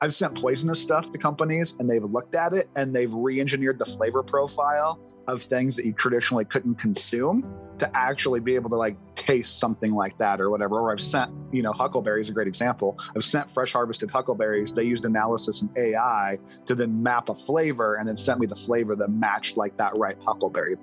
I've sent poisonous stuff to companies and they've looked at it and they've re-engineered the flavor profile of things that you traditionally couldn't consume to actually be able to like taste something like that or whatever. Or I've sent, you know, huckleberry is a great example. I've sent fresh harvested huckleberries. They used analysis and AI to then map a flavor and then sent me the flavor that matched like that right huckleberry.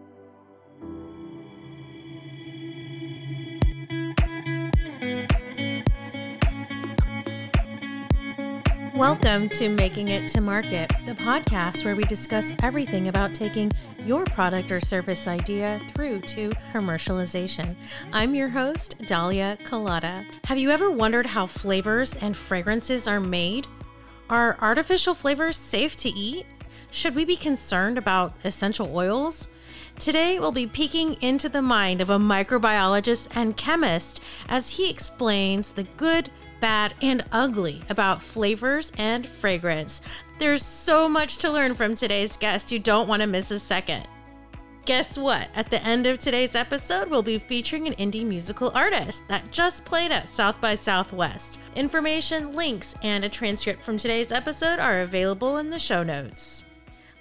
Welcome to Making It to Market, the podcast where we discuss everything about taking your product or service idea through to commercialization. I'm your host, Dahlia Kelada. Have you ever wondered how flavors and fragrances are made? Are artificial flavors safe to eat? Should we be concerned about essential oils? Today, we'll be peeking into the mind of a microbiologist and chemist as he explains the good, bad, and ugly about flavors and fragrance. There's so much to learn from today's guest, you don't want to miss a second. Guess what? At the end of today's episode, we'll be featuring an indie musical artist that just played at South by Southwest. Information, links, and a transcript from today's episode are available in the show notes.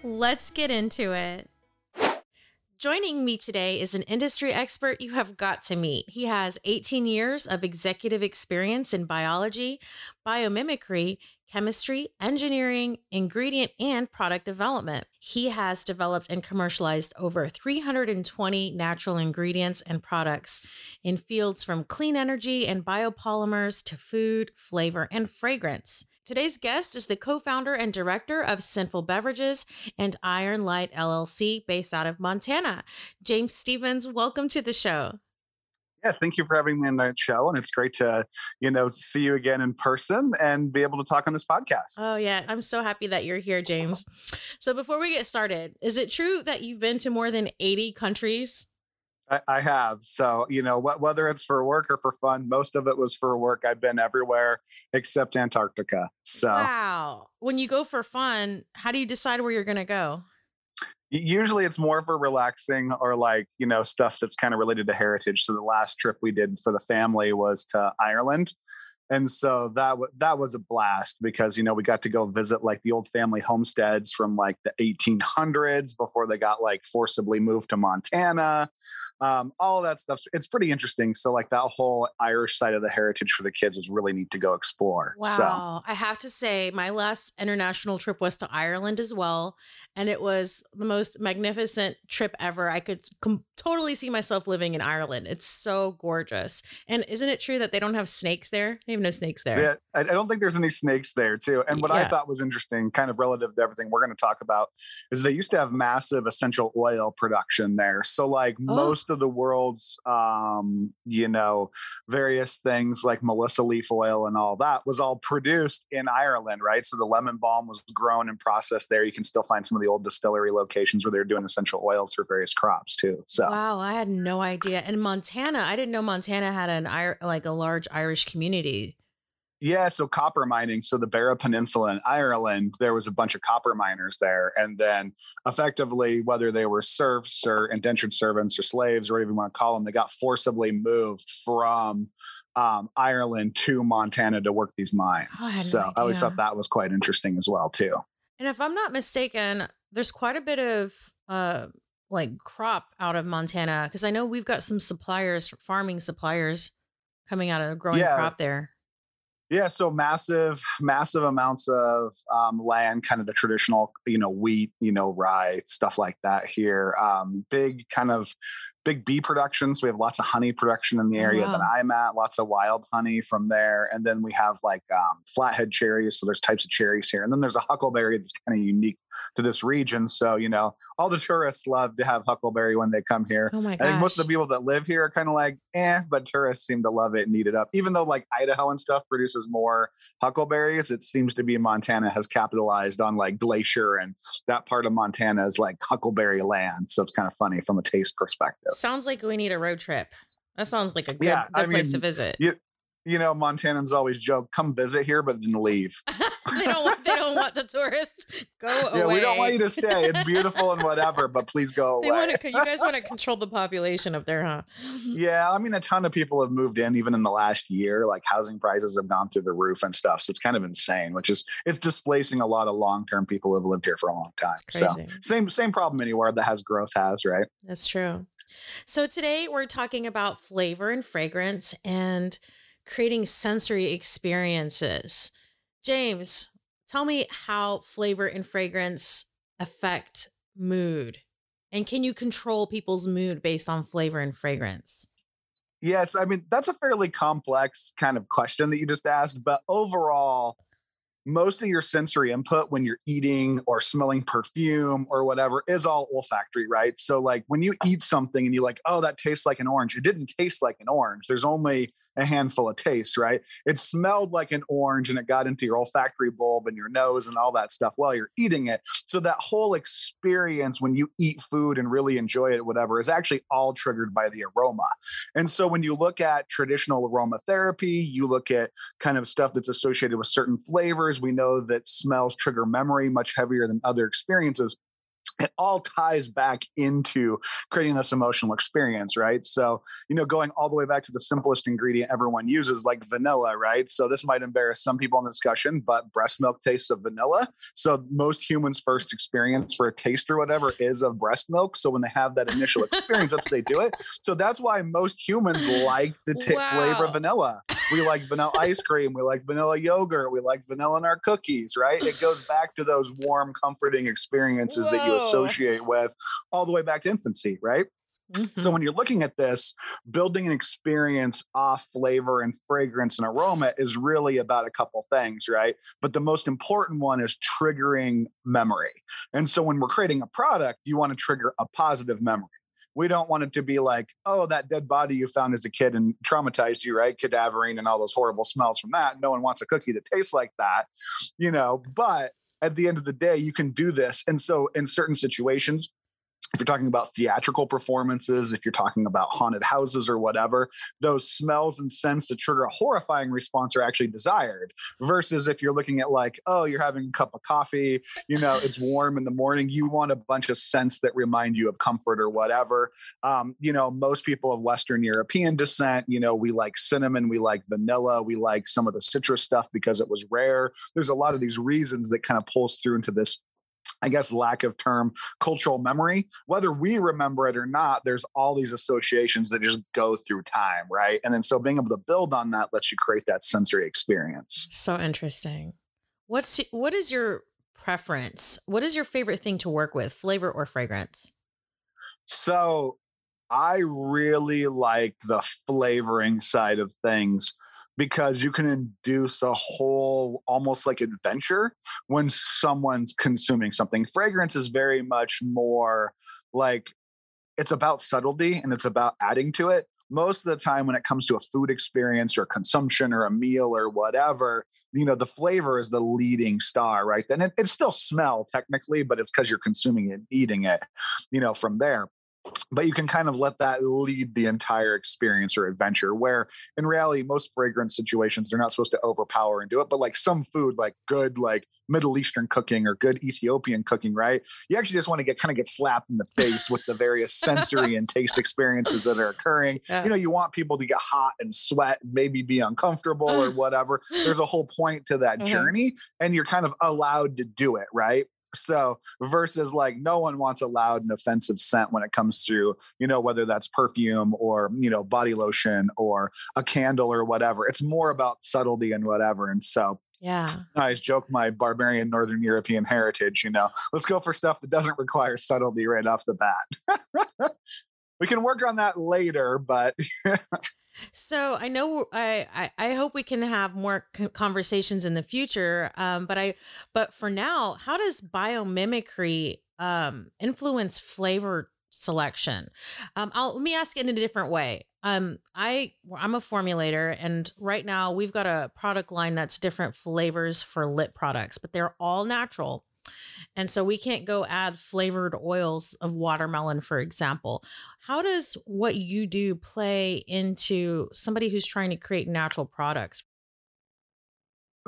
Let's get into it. Joining me today is an industry expert you have got to meet. He has 18 years of executive experience in biology, biomimicry, chemistry, engineering, ingredient, and product development. He has developed and commercialized over 320 natural ingredients and products in fields from clean energy and biopolymers to food, flavor, and fragrance. Today's guest is the co founder and director of Sinful Beverages and Iron Light LLC, based out of Montana. James Stephens, welcome to the show. Yeah, thank you for having me on the show, and it's great to, you know, see you again in person and be able to talk on this podcast. Oh yeah, I'm so happy that you're here, James. So before we get started, is it true that you've been to more than 80 countries? I, I have. So, you know, wh- whether it's for work or for fun, most of it was for work. I've been everywhere except Antarctica. So, wow. When you go for fun, how do you decide where you're going to go? Usually it's more for relaxing or like, you know, stuff that's kind of related to heritage. So, the last trip we did for the family was to Ireland and so that w- that was a blast because you know we got to go visit like the old family homesteads from like the 1800s before they got like forcibly moved to Montana um, all that stuff. It's pretty interesting. So like that whole Irish side of the heritage for the kids was really neat to go explore wow. So. I have to say my last international trip was to Ireland as well and it was the most magnificent trip ever. I could com- totally see myself living in Ireland. It's so gorgeous. And isn't it true that they don't have snakes there? they have no snakes there. Yeah, I, don't think there's any snakes there too. And what yeah. I thought was interesting, kind of relative to everything we're going to talk about, is they used to have massive essential oil production there. So like oh. most of the world's, um, you know, various things like Melissa leaf oil and all that was all produced in Ireland, right? So the lemon balm was grown and processed there. You can still find some of the old distillery locations where they're doing essential oils for various crops too. So wow, I had no idea. And Montana, I didn't know Montana had an like a large Irish community. Yeah, so copper mining. So the Beara Peninsula in Ireland, there was a bunch of copper miners there. And then effectively, whether they were serfs or indentured servants or slaves, or whatever you want to call them, they got forcibly moved from um, Ireland to Montana to work these mines. Oh, I so no I always thought that was quite interesting as well, too. And if I'm not mistaken, there's quite a bit of uh, like crop out of Montana because I know we've got some suppliers, farming suppliers coming out of growing yeah. crop there. Yeah, so massive, massive amounts of um, land, kind of the traditional, you know, wheat, you know, rye, stuff like that here. Um, big kind of big bee productions. We have lots of honey production in the area wow. that I'm at, lots of wild honey from there. And then we have like um, flathead cherries. So there's types of cherries here. And then there's a huckleberry that's kind of unique to this region. So, you know, all the tourists love to have huckleberry when they come here. Oh. I think most of the people that live here are kind of like, eh, but tourists seem to love it and eat it up. Even though like Idaho and stuff produces more huckleberries, it seems to be Montana has capitalized on like Glacier and that part of Montana is like huckleberry land. So it's kind of funny from a taste perspective sounds like we need a road trip. That sounds like a good, yeah, good place mean, to visit. You, you know, Montanans always joke, "Come visit here, but then leave." they don't want they don't want the tourists go away. yeah, we don't want you to stay. It's beautiful and whatever, but please go They away. want to. You guys want to control the population up there, huh? yeah, I mean, a ton of people have moved in even in the last year. Like housing prices have gone through the roof and stuff, so it's kind of insane. Which is it's displacing a lot of long term people who have lived here for a long time. So same same problem anywhere that has growth has right. That's true. So today we're talking about flavor and fragrance and creating sensory experiences. James, tell me how flavor and fragrance affect mood. And can you control people's mood based on flavor and fragrance? Yes, I mean that's a fairly complex kind of question that you just asked, but overall, most of your sensory input when you're eating or smelling perfume or whatever is all olfactory, right? So like when you oh. eat something and you're like, oh, that tastes like an orange. It didn't taste like an orange. There's only a handful of tastes, right? It smelled like an orange and it got into your olfactory bulb and your nose and all that stuff while you're eating it. So that whole experience when you eat food and really enjoy it, whatever, is actually all triggered by the aroma. And so when you look at traditional aromatherapy, you look at kind of stuff that's associated with certain flavors. We know that smells trigger memory much heavier than other experiences. It all ties back into creating this emotional experience, right? So, you know, going all the way back to the simplest ingredient everyone uses, like vanilla, right? So, this might embarrass some people in the discussion, but breast milk tastes of vanilla. So, most humans' first experience for a taste or whatever is of breast milk. So, when they have that initial experience, that's they do it. So, that's why most humans like the t- flavor of vanilla. We like vanilla ice cream. We like vanilla yogurt. We like vanilla in our cookies, right? It goes back to those warm, comforting experiences that you Whoa. Associate with all the way back to infancy, right? Mm-hmm. So when you're looking at this, building an experience off flavor and fragrance and aroma is really about a couple things, right? But the most important one is triggering memory. And so when we're creating a product, you want to trigger a positive memory. We don't want it to be like, oh, that dead body you found as a kid and traumatized you, right? Cadaverine and all those horrible smells from that. No one wants a cookie that tastes like that, you know. But at the end of the day, you can do this. And so in certain situations, if you're talking about theatrical performances, if you're talking about haunted houses or whatever, those smells and scents that trigger a horrifying response are actually desired. Versus if you're looking at like, oh, you're having a cup of coffee, you know, it's warm in the morning, you want a bunch of scents that remind you of comfort or whatever. Um, you know, most people of Western European descent, you know, we like cinnamon, we like vanilla, we like some of the citrus stuff because it was rare. There's a lot of these reasons that kind of pulls through into this I guess lack of term cultural memory. Whether we remember it or not, there's all these associations that just go through time, right? And then so being able to build on that lets you create that sensory experience. So interesting. What's what is your preference? What is your favorite thing to work with, flavor or fragrance? So I really like the flavoring side of things because you can induce a whole almost like adventure when someone's consuming something. Fragrance is very much more like it's about subtlety and it's about adding to it. Most of the time, when it comes to a food experience or consumption or a meal or whatever, you know, the flavor is the leading star, right? Then it, it's still smell technically, but it's because you're consuming it, eating it, you know, from there but you can kind of let that lead the entire experience or adventure where in reality most fragrance situations they're not supposed to overpower and do it but like some food like good like middle eastern cooking or good ethiopian cooking right? You actually just want to get kind of get slapped in the face with the various sensory and taste experiences that are occurring. Yeah. you know you want people to get hot and sweat maybe be uncomfortable or whatever. There's a whole point to that Mhm. journey and you're kind of allowed to do it right so versus like no one wants a loud and offensive scent when it comes to, you know, whether that's perfume or, you know, body lotion or a candle or whatever. It's more about subtlety and whatever. And so Yeah. I always joke my barbarian Northern European heritage, you know, let's go for stuff that doesn't require subtlety right off the bat. we can work on that later, but So I know I, I I hope we can have more conversations in the future. Um, but I but for now, how does biomimicry um influence flavor selection? Um, I'll let me ask it in a different way. Um, I I'm a formulator, and right now we've got a product line that's different flavors for lip products, but they're all natural. And so we can't go add flavored oils of watermelon, for example. How does what you do play into somebody who's trying to create natural products?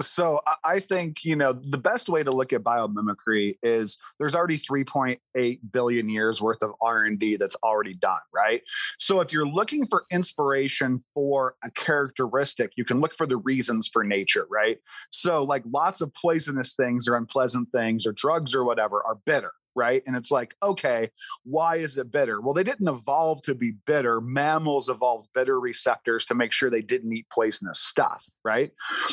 So I think you know the best way to look at biomimicry is there's already 3.8 billion years worth of R&D that's already done, right? So if you're looking for inspiration for a characteristic, you can look for the reasons for nature, right? So like lots of poisonous things or unpleasant things or drugs or whatever are bitter right? And it's like, okay, why is it bitter? Well, they didn't evolve to be bitter. Mammals evolved bitter receptors to make sure they didn't eat poisonous stuff, right?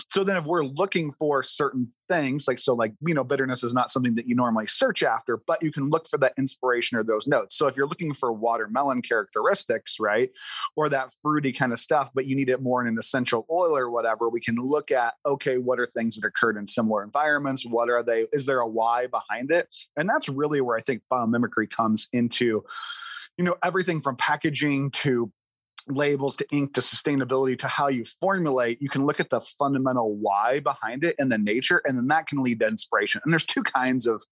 So then if we're looking for certain things, like so like, you know, bitterness is not something that you normally search after, but you can look for that inspiration or those notes. So if you're looking for watermelon characteristics, right? Or that fruity kind of stuff, but you need it more in an essential oil or whatever, we can look at okay, what are things that occurred in similar environments? What are they? Is there a why behind it? And that's really where I think biomimicry comes into, you know, everything from packaging to labels to ink to sustainability to how you formulate, you can look at the fundamental why behind it and the nature, and then that can lead to inspiration. And there's two kinds of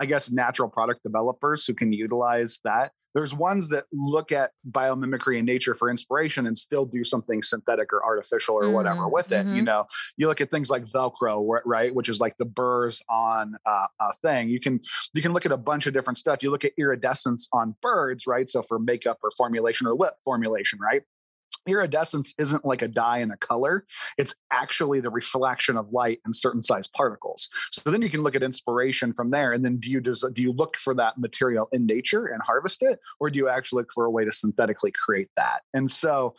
I guess, natural product developers who can utilize that. There's ones that look at biomimicry and nature for inspiration and still do something synthetic or artificial or whatever mm, with it. Mm-hmm. You know, you look at things like Velcro, right, which is like the burrs on uh, a thing. You can you can look at a bunch of different stuff. You look at iridescence on birds, right? So for makeup or formulation or lip formulation, right? Iridescence isn't like a dye and a color it's actually the reflection of light in certain size particles. So then you can look at inspiration from there and then do you does, do you look for that material in nature and harvest it or do you actually look for a way to synthetically create that? And so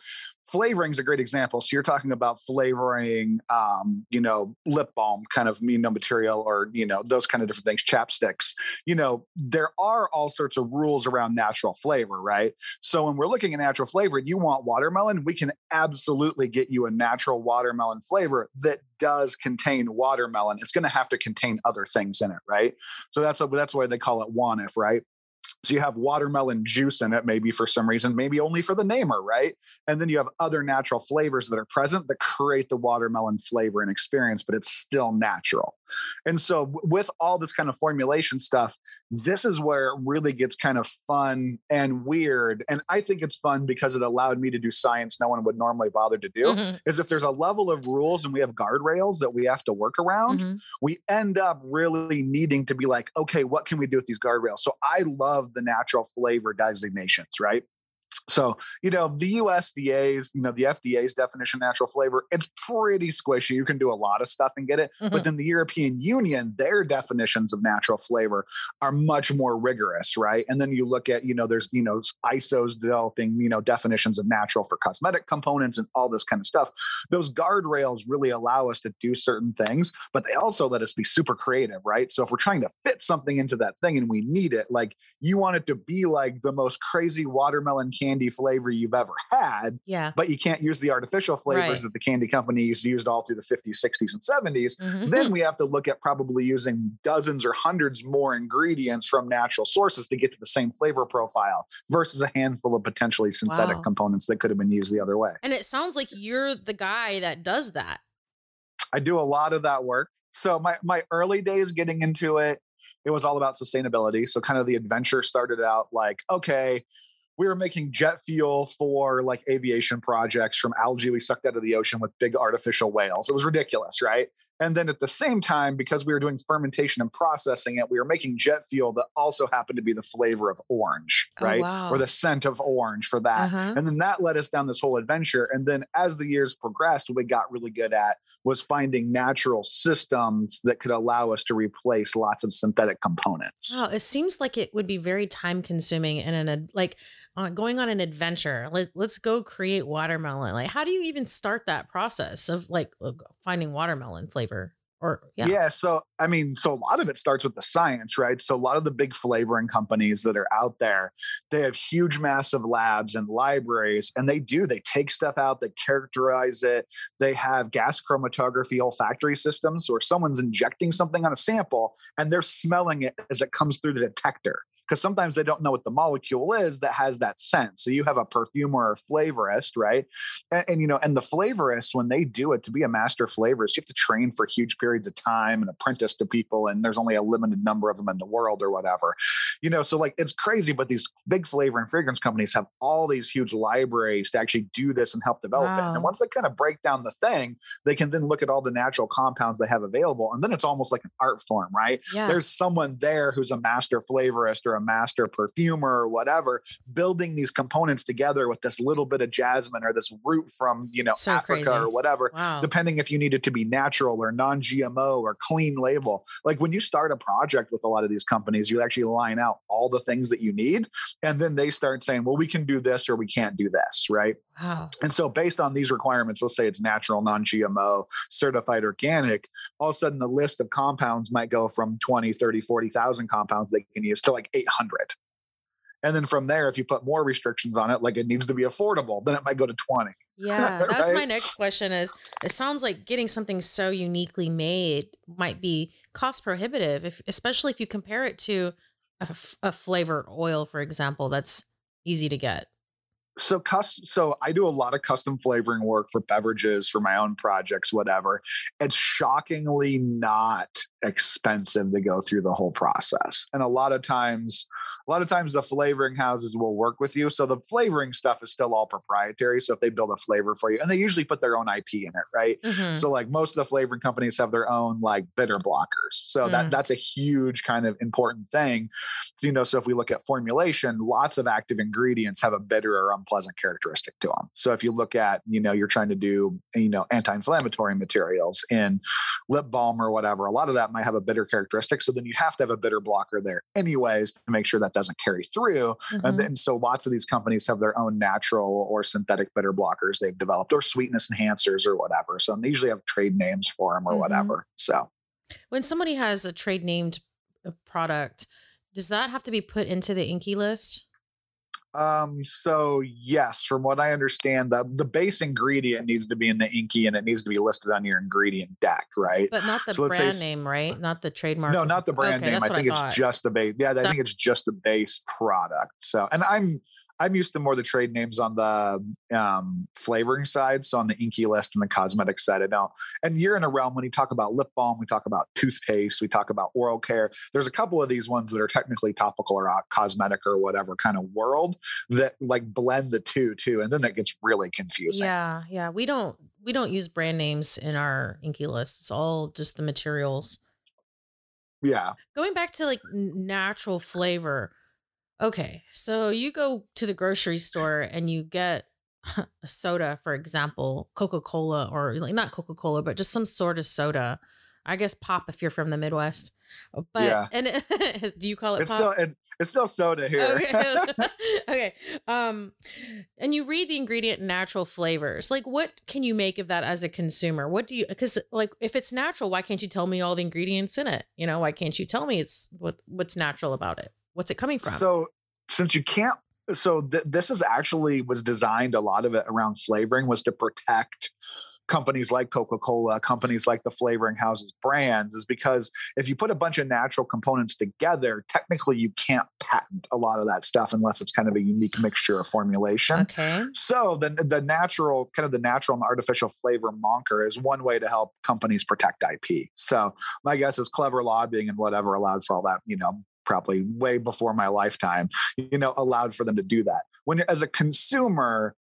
flavoring is a great example. So you're talking about flavoring, um, you know, lip balm kind of know material or you know those kind of different things, chapsticks. You know, there are all sorts of rules around natural flavor, right? So when we're looking at natural flavor, and you want watermelon, we can absolutely get you a natural watermelon flavor that does contain watermelon. It's going to have to contain other things in it, right? So that's that's why they call it WONF, right? So you have watermelon juice in it, maybe for some reason, maybe only for the namer, right? And then you have other natural flavors that are present that create the watermelon flavor and experience, but it's still natural. And so with all this kind of formulation stuff, this is where it really gets kind of fun and weird. And I think it's fun because it allowed me to do science no one would normally bother to do. Mm-hmm. Is if there's a level of rules and we have guardrails that we have to work around, mm-hmm. we end up really needing to be like, okay, what can we do with these guardrails? So I love the natural flavor designations, right? So, you know, the USDA's, you know, the FDA's definition of natural flavor, it's pretty squishy. You can do a lot of stuff and get it. Mm-hmm. But then the European Union, their definitions of natural flavor are much more rigorous, right? And then you look at, you know, there's, you know, ISO's developing, you know, definitions of natural for cosmetic components and all this kind of stuff. Those guardrails really allow us to do certain things, but they also let us be super creative, right? So if we're trying to fit something into that thing and we need it, like you want it to be like the most crazy watermelon candy candy flavor you've ever had. Yeah. But you can't use the artificial flavors right. that the candy companies used all through the 50s, 60s, and 70s. Mm-hmm. Then we have to look at probably using dozens or hundreds more ingredients from natural sources to get to the same flavor profile versus a handful of potentially synthetic wow. components that could have been used the other way. And it sounds like you're the guy that does that. I do a lot of that work. So my my early days getting into it, it was all about sustainability. So kind of the adventure started out like, okay, we were making jet fuel for like aviation projects from algae we sucked out of the ocean with big artificial whales. It was ridiculous, right? And then at the same time, because we were doing fermentation and processing it, we were making jet fuel that also happened to be the flavor of orange, oh, right? Oh, wow. Or the scent of orange for that. Uh-huh. And then that led us down this whole adventure. And then as the years progressed, what we got really good at was finding natural systems that could allow us to replace lots of synthetic components. Wow, it seems like it would be very time consuming and in a like on going on an adventure. Like, let's go create watermelon. Like, how do you even start that process of like finding watermelon flavor? Or yeah. yeah, so I mean, so a lot of it starts with the science, right? So a lot of the big flavoring companies that are out there, they have huge, massive labs and libraries, and they do. They take stuff out, they characterize it. They have gas chromatography olfactory systems, where someone's injecting something on a sample and they're smelling it as it comes through the detector because sometimes they don't know what the molecule is that has that scent. So you have a perfumer or flavorist, right? And, and you know, and the flavorists when they do it to be a master flavorist, you have to train for huge periods of time and apprentice to people, and there's only a limited number of them in the world or whatever. You know, so like it's crazy, but these big flavor and fragrance companies have all these huge libraries to actually do this and help develop wow. it. And once they kind of break down the thing, they can then look at all the natural compounds they have available. And then it's almost like an art form, right? Yeah. There's someone there who's a master flavorist or a master perfumer or whatever, building these components together with this little bit of jasmine or this root from, you know, so Africa crazy. or whatever, wow. depending if you need it to be natural or non-GMO or clean label. Like when you start a project with a lot of these companies, you actually line out all the things that you need. And then they start saying, well, we can do this or we can't do this, right? Wow. And so based on these requirements, let's say it's natural, non-GMO, certified organic, all of a sudden the list of compounds might go from 20, 30, 40,000 compounds they can use to like 800. And then from there, if you put more restrictions on it, like it needs to be affordable, then it might go to 20. Yeah, that's right? my next question is it sounds like getting something so uniquely made might be cost prohibitive, if especially if you compare it to a, a flavored oil, for example, that's easy to get. So custom so i do a lot of custom flavoring work for beverages for my own projects whatever. It's shockingly not expensive to go through the whole process and a lot of times a lot of times the flavoring houses will work with you so the flavoring stuff is still all proprietary so if they build a flavor for you and they usually put their own ip in it right mm-hmm. so like most of the flavoring companies have their own like bitter blockers so mm. that that's a huge kind of important thing you know so if we look at formulation lots of active ingredients have a bitter or unpleasant characteristic to them. So if you look at, you know, you're trying to do, you know, anti-inflammatory materials in lip balm or whatever, a lot of that might have a bitter characteristic. So then you have to have a bitter blocker there anyways to make sure that doesn't carry through. Mm-hmm. And then so lots of these companies have their own natural or synthetic bitter blockers they've developed or sweetness enhancers or whatever. So they usually have trade names for them or mm-hmm. whatever. So when somebody has a trade named uh, product, does that have to be put into the INCI list? Um, so yes, from what I understand, the the base ingredient needs to be in the INCI and it needs to be listed on your ingredient deck, right? But not the so brand say, name, right? Not the trademark. No, not the brand okay, name. I think I it's just the base. Yeah, I think it's just the base product. So, and I'm I'm used to more the trade names on the um, flavoring side. So on the INCI list and the cosmetic side, I know. And you're in a realm when you talk about lip balm, we talk about toothpaste, we talk about oral care. There's a couple of these ones that are technically topical or cosmetic or whatever kind of world that like blend the two too, and then that gets really confusing. Yeah, yeah. We don't we don't use brand names in our INCI list. It's all just the materials. Yeah. Going back to like natural flavor Okay, so you go to the grocery store and you get a soda, for example, Coca Cola, or like not Coca Cola, but just some sort of soda. I guess pop if you're from the Midwest. But yeah. and it, do you call it it's pop? Still, it, it's still soda here. Okay. okay. Um, and you read the ingredient natural flavors. Like, what can you make of that as a consumer? What do you? Because like, if it's natural, why can't you tell me all the ingredients in it? You know, why can't you tell me it's what what's natural about it? What's it coming from? So since you can't so th- this is actually was designed a lot of it around flavoring was to protect companies like coca-cola companies like the flavoring houses brands is because if you put a bunch of natural components together technically you can't patent a lot of that stuff unless it's kind of a unique mixture of formulation. Okay. So the, the natural kind of the natural and artificial flavor moniker is one way to help companies protect ip so my guess is clever lobbying and whatever allowed for all that you know probably way before my lifetime, you know, allowed for them to do that. When as a consumer,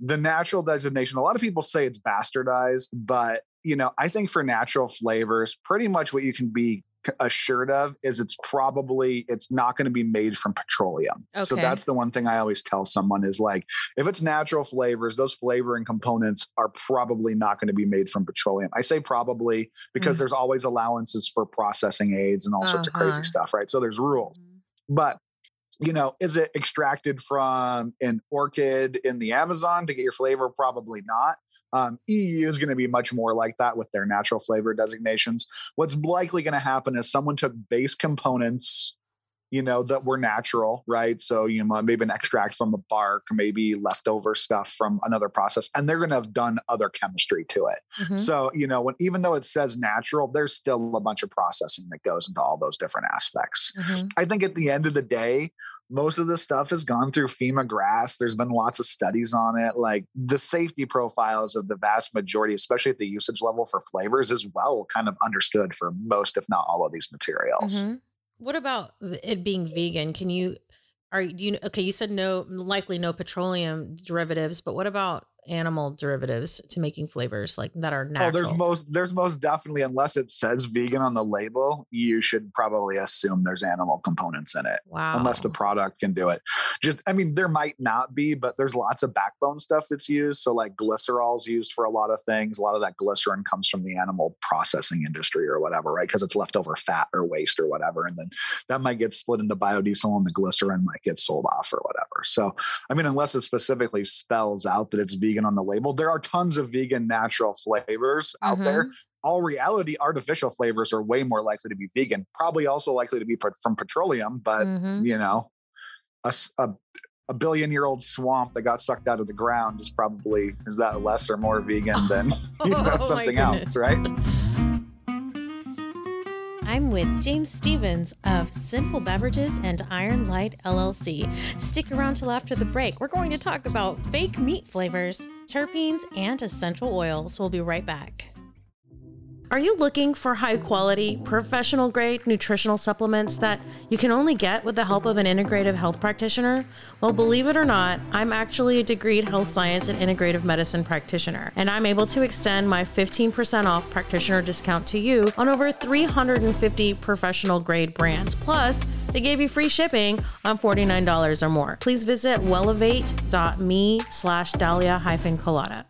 the natural designation, a lot of people say it's bastardized, but you know, I think for natural flavors, pretty much what you can be assured of is it's probably it's not going to be made from petroleum. Okay. So that's the one thing I always tell someone is like if it's natural flavors, those flavoring components are probably not going to be made from petroleum. I say probably because mm. there's always allowances for processing aids and all uh-huh. sorts of crazy uh-huh. stuff, right? So there's rules. Mm. But you know, is it extracted from an orchid in the Amazon to get your flavor? Probably not. Um, EU is going to be much more like that with their natural flavor designations. What's likely going to happen is someone took base components you know, that were natural, right? So, you know, maybe an extract from a bark, maybe leftover stuff from another process, and they're going to have done other chemistry to it. Mm-hmm. So, you know, when even though it says natural, there's still a bunch of processing that goes into all those different aspects. Mm-hmm. I think at the end of the day, most of the stuff has gone through FEMA GRAS. There's been lots of studies on it. Like the safety profiles of the vast majority, especially at the usage level for flavors, is well kind of understood for most, if not all, of these materials. Mm-hmm. What about it being vegan? Can you are you okay? You said no, likely no petroleum derivatives, but what about animal derivatives to making flavors like that are natural? Oh, there's most there's most definitely unless it says vegan on the label, you should probably assume there's animal components in it. Wow. Unless the product can do it. Just I mean, there might not be, but there's lots of backbone stuff that's used. So like glycerol's used for a lot of things. A lot of that glycerin comes from the animal processing industry or whatever, right? Because it's leftover fat or waste or whatever. And then that might get split into biodiesel and the glycerin might get sold off or whatever. So I mean, unless it specifically spells out that it's vegan on the label, there are tons of vegan natural flavors out mm-hmm. there. All reality, artificial flavors are way more likely to be vegan, probably also likely to be from petroleum, but mm-hmm. you know, a, a, a billion year old swamp that got sucked out of the ground is probably is that less or more vegan than you know, oh something else, right? I'm with James Stephens of Sinful Beverages and Iron Light LLC. Stick around till after the break. We're going to talk about fake meat flavors, terpenes, and essential oils. We'll be right back. Are you looking for high quality, professional grade nutritional supplements that you can only get with the help of an integrative health practitioner? Well, believe it or not, I'm actually a degreed health science and integrative medicine practitioner, and I'm able to extend my 15% off practitioner discount to you on over 350 professional grade brands. Plus, they gave you free shipping on $49 or more. Please visit wellevate.me slash dahlia hyphen kelada.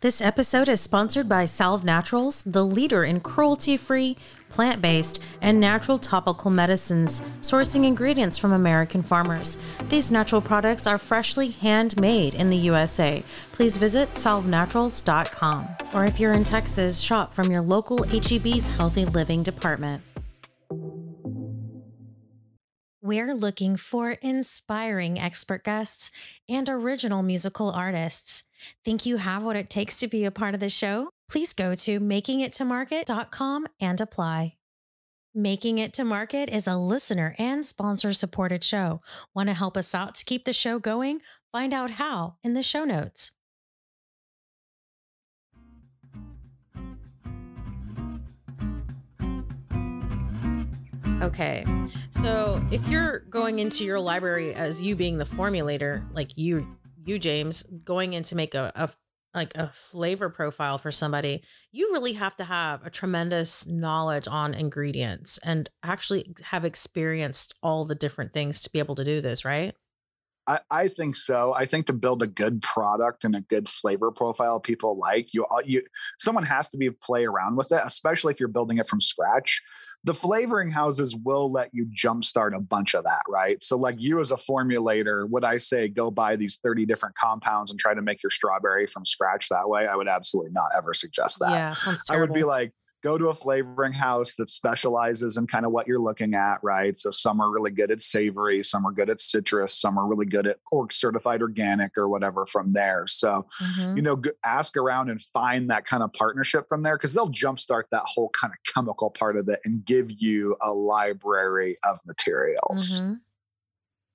This episode is sponsored by Salve Naturals, the leader in cruelty free, plant based, and natural topical medicines, sourcing ingredients from American farmers. These natural products are freshly handmade in the USA. Please visit salvenaturals.com. Or if you're in Texas, shop from your local HEB's Healthy Living Department. We're looking for inspiring expert guests and original musical artists. Think you have what it takes to be a part of the show? Please go to makingittomarket.com and apply. Making It to Market is a listener and sponsor supported show. Want to help us out to keep the show going? Find out how in the show notes. Okay. So if you're going into your library as you being the formulator, like you you James, going in to make a, a like a flavor profile for somebody, you really have to have a tremendous knowledge on ingredients and actually have experienced all the different things to be able to do this, right? I, I think so. I think to build a good product and a good flavor profile people like you, uh, you someone has to be play around with it, especially if you're building it from scratch. The flavoring houses will let you jumpstart a bunch of that, right? So, like you as a formulator, would I say go buy these 30 different compounds and try to make your strawberry from scratch that way? I would absolutely not ever suggest that. Yeah, I would be like, go to a flavoring house that specializes in kind of what you're looking at, right? So some are really good at savory, some are good at citrus, some are really good at or certified organic or whatever from there. So, mm-hmm. you know, ask around and find that kind of partnership from there because they'll jumpstart that whole kind of chemical part of it and give you a library of materials. Mm-hmm.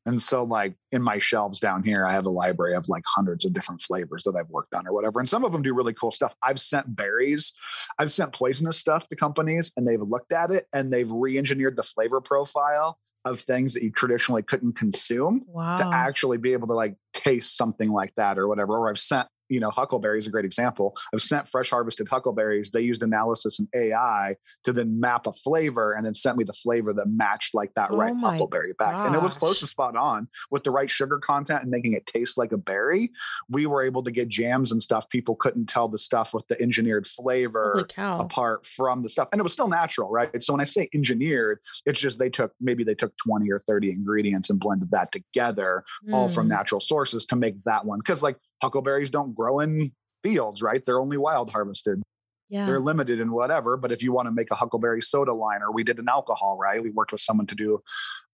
And so, like in my shelves down here, I have a library of like hundreds of different flavors that I've worked on or whatever. And some of them do really cool stuff. I've sent berries, I've sent poisonous stuff to companies and they've looked at it and they've re engineered the flavor profile of things that you traditionally couldn't consume wow. to actually be able to like taste something like that or whatever. Or I've sent you know, huckleberry is a great example. I've sent fresh harvested huckleberries. They used analysis and AI to then map a flavor and then sent me the flavor that matched like that oh right huckleberry back. Gosh. And it was close to spot on with the right sugar content and making it taste like a berry. We were able to get jams and stuff. People couldn't tell the stuff with the engineered flavor apart from the stuff. And it was still natural, right? So when I say engineered, it's just they took maybe they took 20 or 30 ingredients and blended that together, mm. all from hmm. natural sources to make that one. Cause like huckleberries don't grow in fields, right? They're only wild harvested. Yeah. They're limited in whatever, but if you want to make a huckleberry soda line, or we did an alcohol, right? We worked with someone to do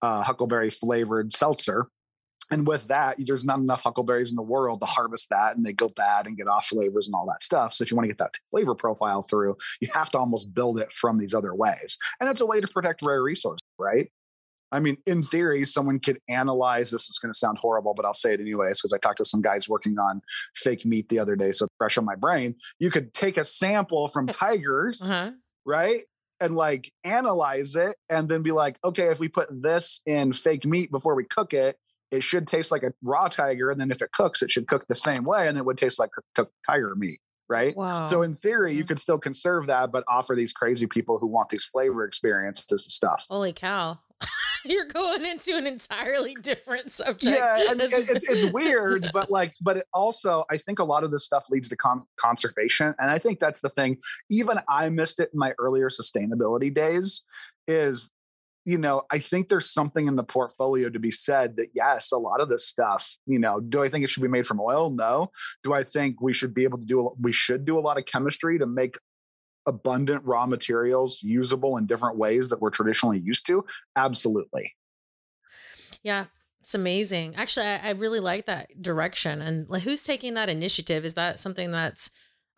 uh, huckleberry flavored seltzer. And with that, there's not enough huckleberries in the world to harvest that, and they go bad and get off flavors and all that stuff. So if you want to get that flavor profile through, you have to almost build it from these other ways. And it's a way to protect rare resources, right? I mean, in theory, someone could analyze this. It's going to sound horrible, but I'll say it anyways because I talked to some guys working on fake meat the other day, so fresh on my brain. You could take a sample from tigers, uh-huh. right, and like analyze it, and then be like, okay, if we put this in fake meat before we cook it, it should taste like a raw tiger, and then if it cooks, it should cook the same way, and it would taste like cooked tiger meat right? Wow. So in theory, you could still conserve that, but offer these crazy people who want these flavor experiences the stuff. Holy cow! You're going into an entirely different subject. Yeah, I mean, it's, it's weird, but like, but it also, I think a lot of this stuff leads to con- conservation, and I think that's the thing. Even I missed it in my earlier sustainability days. Is you know, I think there's something in the portfolio to be said that yes, a lot of this stuff, you know, do I think it should be made from oil? No. Do I think we should be able to do we should do a lot of chemistry to make abundant raw materials usable in different ways that we're traditionally used to? Absolutely. Yeah, it's amazing. Actually, I, I really like that direction. And like, who's taking that initiative? Is that something that's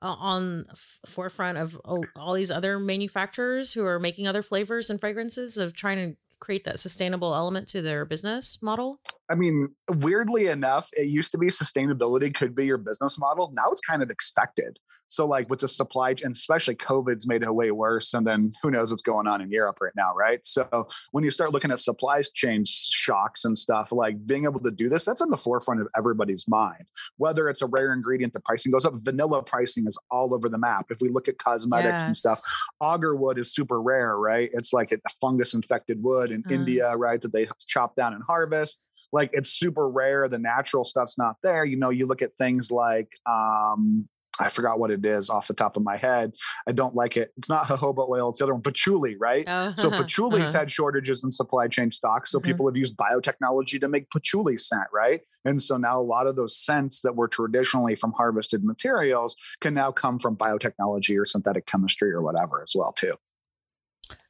uh, on f- forefront of all, all these other manufacturers who are making other flavors and fragrances of trying to create that sustainable element to their business model? I mean, weirdly enough, it used to be sustainability could be your business model. Now it's kind of expected. So like with the supply chain, especially COVID's made it way worse. And then who knows what's going on in Europe right now, right? So when you start looking at supply chain shocks and stuff, like being able to do this, that's in the forefront of everybody's mind. Whether it's a rare ingredient, the pricing goes up. Vanilla pricing is all over the map. If we look at cosmetics yes. and stuff, agar wood is super rare, right? It's like a fungus infected wood in mm. India, right? That they chop down and harvest like it's super rare the natural stuff's not there you know you look at things like um I forgot what it is off the top of my head. I don't like it. It's not jojoba oil. It's the other one, patchouli, right? Uh-huh, so patchouli's uh-huh. had shortages in supply chain stocks. So mm-hmm. people have used biotechnology to make patchouli scent, right? And so now a lot of those scents that were traditionally from harvested materials can now come from biotechnology or synthetic chemistry or whatever as well, too.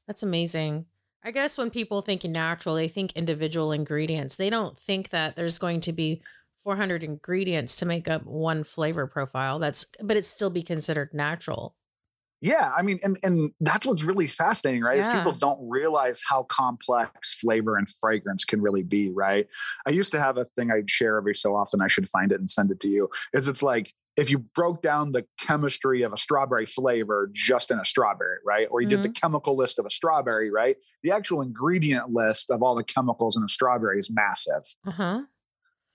That's amazing. I guess when people think natural, they think individual ingredients. They don't think that there's going to be 400 ingredients to make up one flavor profile. That's but it still be considered natural. Yeah, I mean, and and that's what's really fascinating, right? Yeah. Is people don't realize how complex flavor and fragrance can really be, right? I used to have a thing I'd share every so often. I should find it and send it to you. Is it's like if you broke down the chemistry of a strawberry flavor just in a strawberry, right? Or you mm-hmm. did the mm-hmm. chemical list of a strawberry, right? The actual ingredient list of all the chemicals in a strawberry is massive. Uh-huh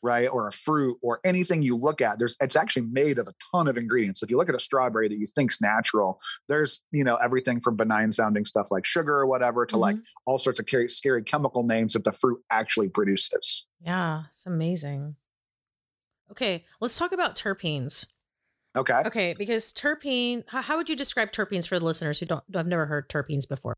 right or a fruit or anything you look at there's it's actually made of a ton of ingredients. If you look at a strawberry that you think's natural there's you know everything from benign sounding stuff like sugar or whatever to mm-hmm. like all sorts of scary, scary chemical names that the fruit actually produces. Yeah it's amazing. Okay let's talk about terpenes. Okay. Okay because terpene how, how would you describe terpenes for the listeners who don't I've never heard terpenes before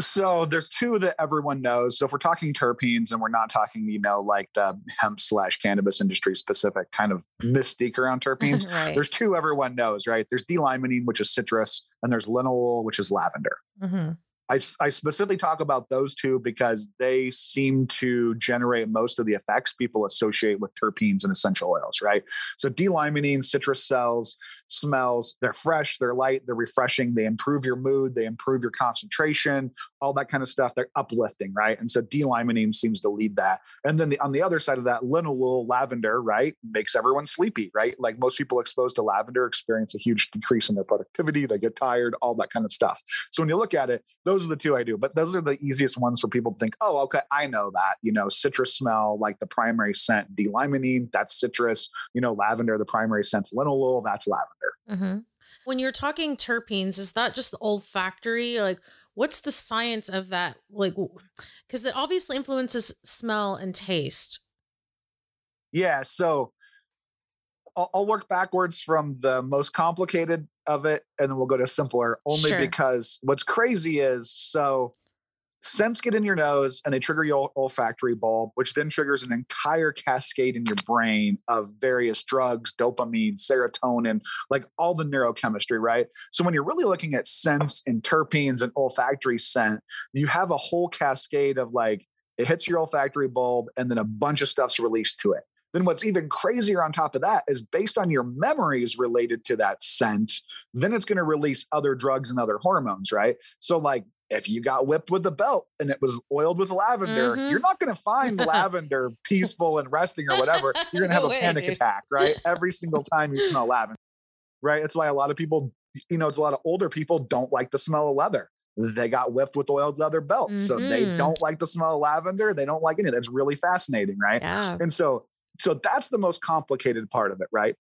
so there's two that everyone knows. So if we're talking terpenes and we're not talking, you know, like the hemp slash cannabis industry specific kind of mystique around terpenes, right. there's two everyone knows, right? There's D-limonene, which is citrus, and there's linalool, which is lavender. Mm-hmm. I, I specifically talk about those two because they seem to generate most of the effects people associate with terpenes and essential oils, right? So D-limonene, citrus cells, smells, they're fresh, they're light, they're refreshing, they improve your mood, they improve your concentration, all that kind of stuff. They're uplifting, right? And so D-limonene seems to lead that. And then the, on the other side of that, linalool, lavender, right, makes everyone sleepy, right? Like most people exposed to lavender experience a huge decrease in their productivity, they get tired, all that kind of stuff. So when you look at it, those are the two I do, but those are the easiest ones for people to think, oh, okay, I know that. You know, citrus smell, like the primary scent, D-limonene, that's citrus. You know, lavender, the primary scent, linalool, that's lavender. Mm-hmm. When you're talking terpenes, is that just the olfactory? Like, what's the science of that? Like, because it obviously influences smell and taste. Yeah. So I'll, I'll, work backwards from the most complicated of it, and then we'll go to simpler. Only sure. because what's crazy is so scents get in your nose and they trigger your olfactory bulb, which then triggers an entire cascade in your brain of various drugs, dopamine, serotonin, like all the neurochemistry, right? So when you're really looking at scents and terpenes and olfactory scent, you have a whole cascade of like, it hits your olfactory bulb and then a bunch of stuff's released to it. Then what's even crazier on top of that is based on your memories related to that scent, then it's going to release other drugs and other hormones, right? So like if you got whipped with a belt and it was oiled with lavender, mm-hmm. you're not going to find lavender peaceful and resting or whatever. You're going to have no a way, panic dude. attack, right? Every single time you smell lavender, right? That's why a lot of people, you know, it's a lot of older people don't like the smell of leather. They got whipped with oiled leather belts. Mm-hmm. So they mm-hmm. don't like the smell of lavender. They don't like any. That's really fascinating, right? Yeah. And so, so that's the most complicated part of it, right?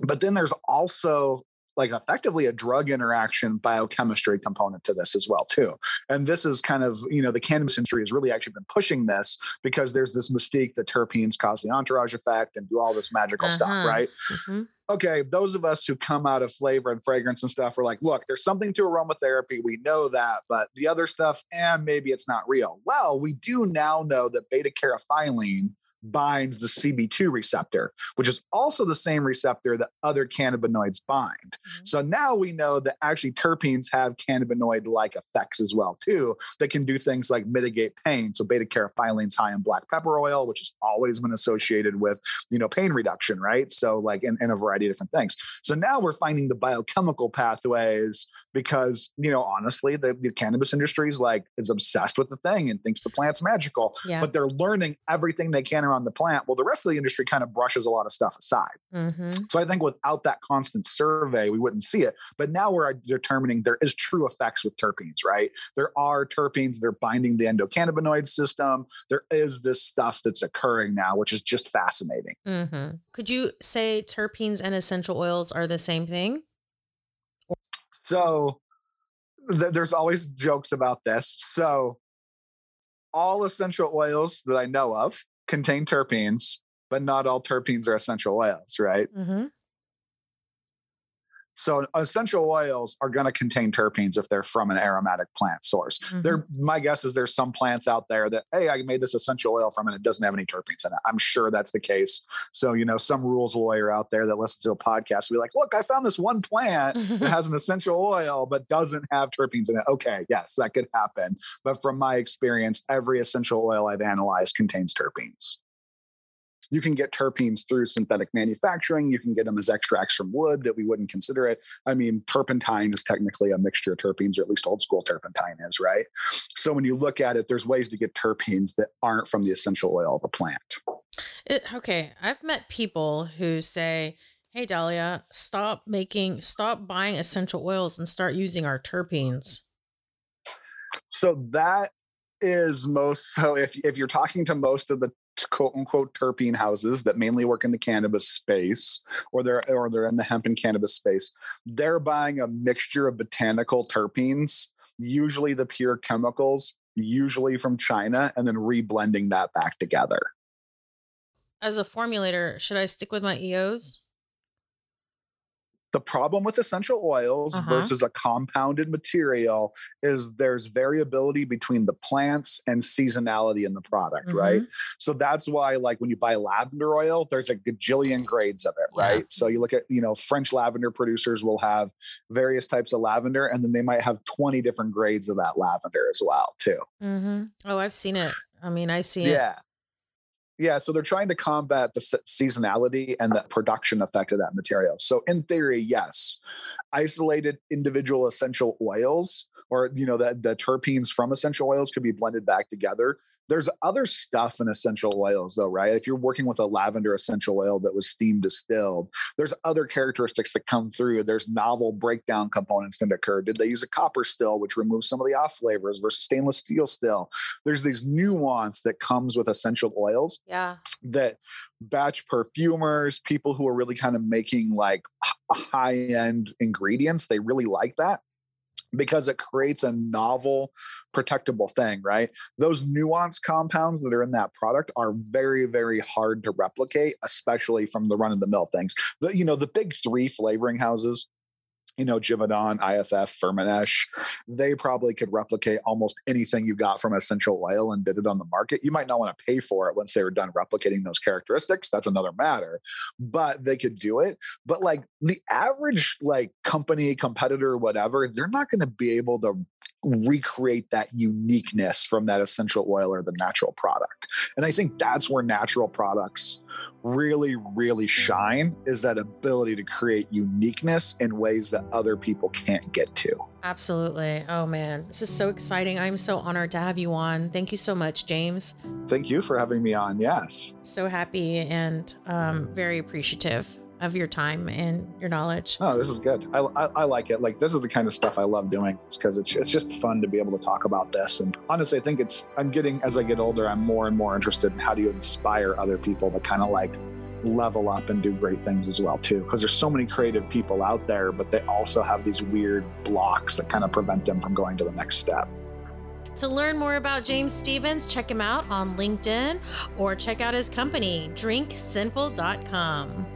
But then there's also like effectively a drug interaction biochemistry component to this as well too and this is kind of you know the cannabis industry has really actually been pushing this because there's this mystique that terpenes cause the entourage effect and do all this magical uh-huh. stuff right mm-hmm. okay those of us who come out of flavor and fragrance and stuff are like look there's something to aromatherapy we know that but the other stuff and eh, maybe it's not real well we do now know that beta caryophyllene binds the CB2 receptor, which is also the same receptor that other cannabinoids bind. Mm-hmm. So now we know that actually terpenes have cannabinoid like effects as well too that can do things like mitigate pain. So beta caryophyllene is high in black pepper oil, which has always been associated with, you know, pain reduction, right? So like in, in a variety of different things. So now we're finding the biochemical pathways because, you know, honestly, the, the cannabis industry is like is obsessed with the thing and thinks the plant's magical, yeah. but they're learning everything they can on the plant. Well, the rest of the industry kind of brushes a lot of stuff aside. Mm-hmm. So I think without that constant survey, we wouldn't see it. But now we're determining there is true effects with terpenes, right? There are terpenes, they're binding the endocannabinoid system. There is this stuff that's occurring now, which is just fascinating. Mm-hmm. Could you say terpenes and essential oils are the same thing? So th- there's always jokes about this. So all essential oils that I know of contain terpenes, but not all terpenes are essential oils, right? Mm-hmm. So essential oils are going to contain terpenes if they're from an aromatic plant source. Mm-hmm. There, my guess is there's some plants out there that, hey, I made this essential oil from and it doesn't have any terpenes in it. I'm sure that's the case. So, you know, some rules lawyer out there that listens to a podcast will be like, look, I found this one plant that has an essential oil but doesn't have terpenes in it. Okay, yes, that could happen. But from my experience, every essential oil I've analyzed contains terpenes. You can get terpenes through synthetic manufacturing. You can get them as extracts from wood that we wouldn't consider it. I mean, turpentine is technically a mixture of terpenes, or at least old school turpentine is, right? So when you look at it, there's ways to get terpenes that aren't from the essential oil of the plant. It, okay. I've met people who say, Hey, Dahlia, stop making, stop buying essential oils and start using our terpenes. So that is most so if if you're talking to most of the quote unquote terpene houses that mainly work in the cannabis space or they're or they're in the hemp and cannabis space they're buying a mixture of botanical terpenes usually the pure chemicals usually from china and then reblending that back together. As a formulator should i stick with my eos the problem with essential oils uh-huh. versus a compounded material is there's variability between the plants and seasonality in the product, mm-hmm. right? So that's why, like, when you buy lavender oil, there's a gajillion grades of it, right? Yeah. So you look at, you know, French lavender producers will have various types of lavender, and then they might have 20 different grades of that lavender as well, too. Mm-hmm. Oh, I've seen it. I mean, I see it. Yeah. Yeah, so they're trying to combat the seasonality and the production effect of that material. So in theory, yes, isolated individual essential oils or you know that the terpenes from essential oils could be blended back together. There's other stuff in essential oils though right? If you're working with a lavender essential oil that was steam distilled there's other characteristics that come through. There's novel breakdown components that occur. Did they use a copper still which removes some of the off flavors versus stainless steel still? There's these nuance that comes with essential oils yeah. that batch perfumers people who are really kind of making like high end ingredients they really like that because it creates a novel protectable thing right? Those nuanced compounds that are in that product are very very hard to replicate especially from the run of the mill things. The, you know the big three flavoring houses you know, Givaudan, IFF, Firmenich, they probably could replicate almost anything you got from essential oil and did it on the market. You might not want to pay for it once they were done replicating those characteristics. That's another matter, but they could do it. But like the average like company, competitor, whatever, they're not going to be able to recreate that uniqueness from that essential oil or the natural product. And I think that's where natural products really, really shine is that ability to create uniqueness in ways that other people can't get to. Absolutely. Oh man, this is so exciting. I'm so honored to have you on. Thank you so much, James. Thank you for having me on. Yes. So happy and um, very appreciative of your time and your knowledge. Oh, this is good. I, I, I like it. Like this is the kind of stuff I love doing. It's because it's it's just fun to be able to talk about this. And honestly, I think it's I'm getting as I get older, I'm more and more interested in how do you inspire other people to kind of like level up and do great things as well too because there's so many creative people out there but they also have these weird blocks that kind of prevent them from going to the next step to learn more about James Stephens, check him out on LinkedIn or check out his company, drinksinful.com.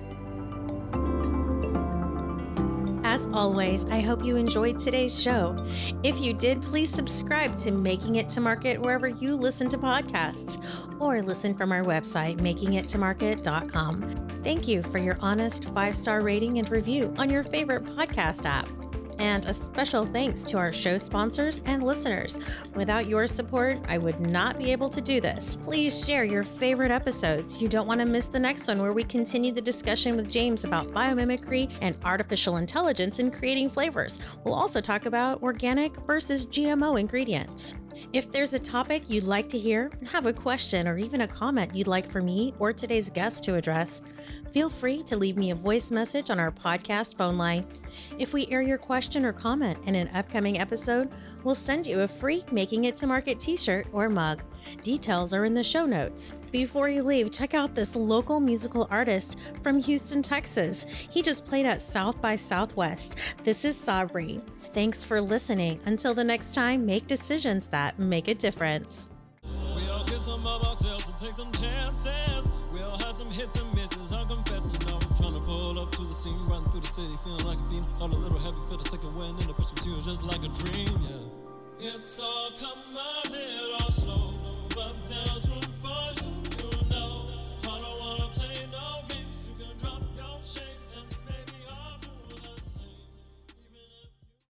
As always, I hope you enjoyed today's show. If you did, please subscribe to Making It to Market wherever you listen to podcasts or listen from our website, makingittomarket.com. Thank you for your honest five star rating and review on your favorite podcast app. And a special thanks to our show sponsors and listeners. Without your support, I would not be able to do this. Please share your favorite episodes. You don't want to miss the next one where we continue the discussion with James about biomimicry and artificial intelligence in creating flavors. We'll also talk about organic versus GMO ingredients. If there's a topic you'd like to hear, have a question, or even a comment you'd like for me or today's guest to address, feel free to leave me a voice message on our podcast phone line. If we air your question or comment in an upcoming episode, we'll send you a free Making It to Market t shirt or mug. Details are in the show notes. Before you leave, check out this local musical artist from Houston, Texas. He just played at South by Southwest. This is Sabrii. Thanks for listening. Until the next time, make decisions that make a difference. We all give some hits and misses, I'm confessing. I was trying to pull up to the scene, run through the city, feeling like a fiend. All a little heavy for the second wind, and the bitch was just like a dream, yeah. It's all come a little slow, but then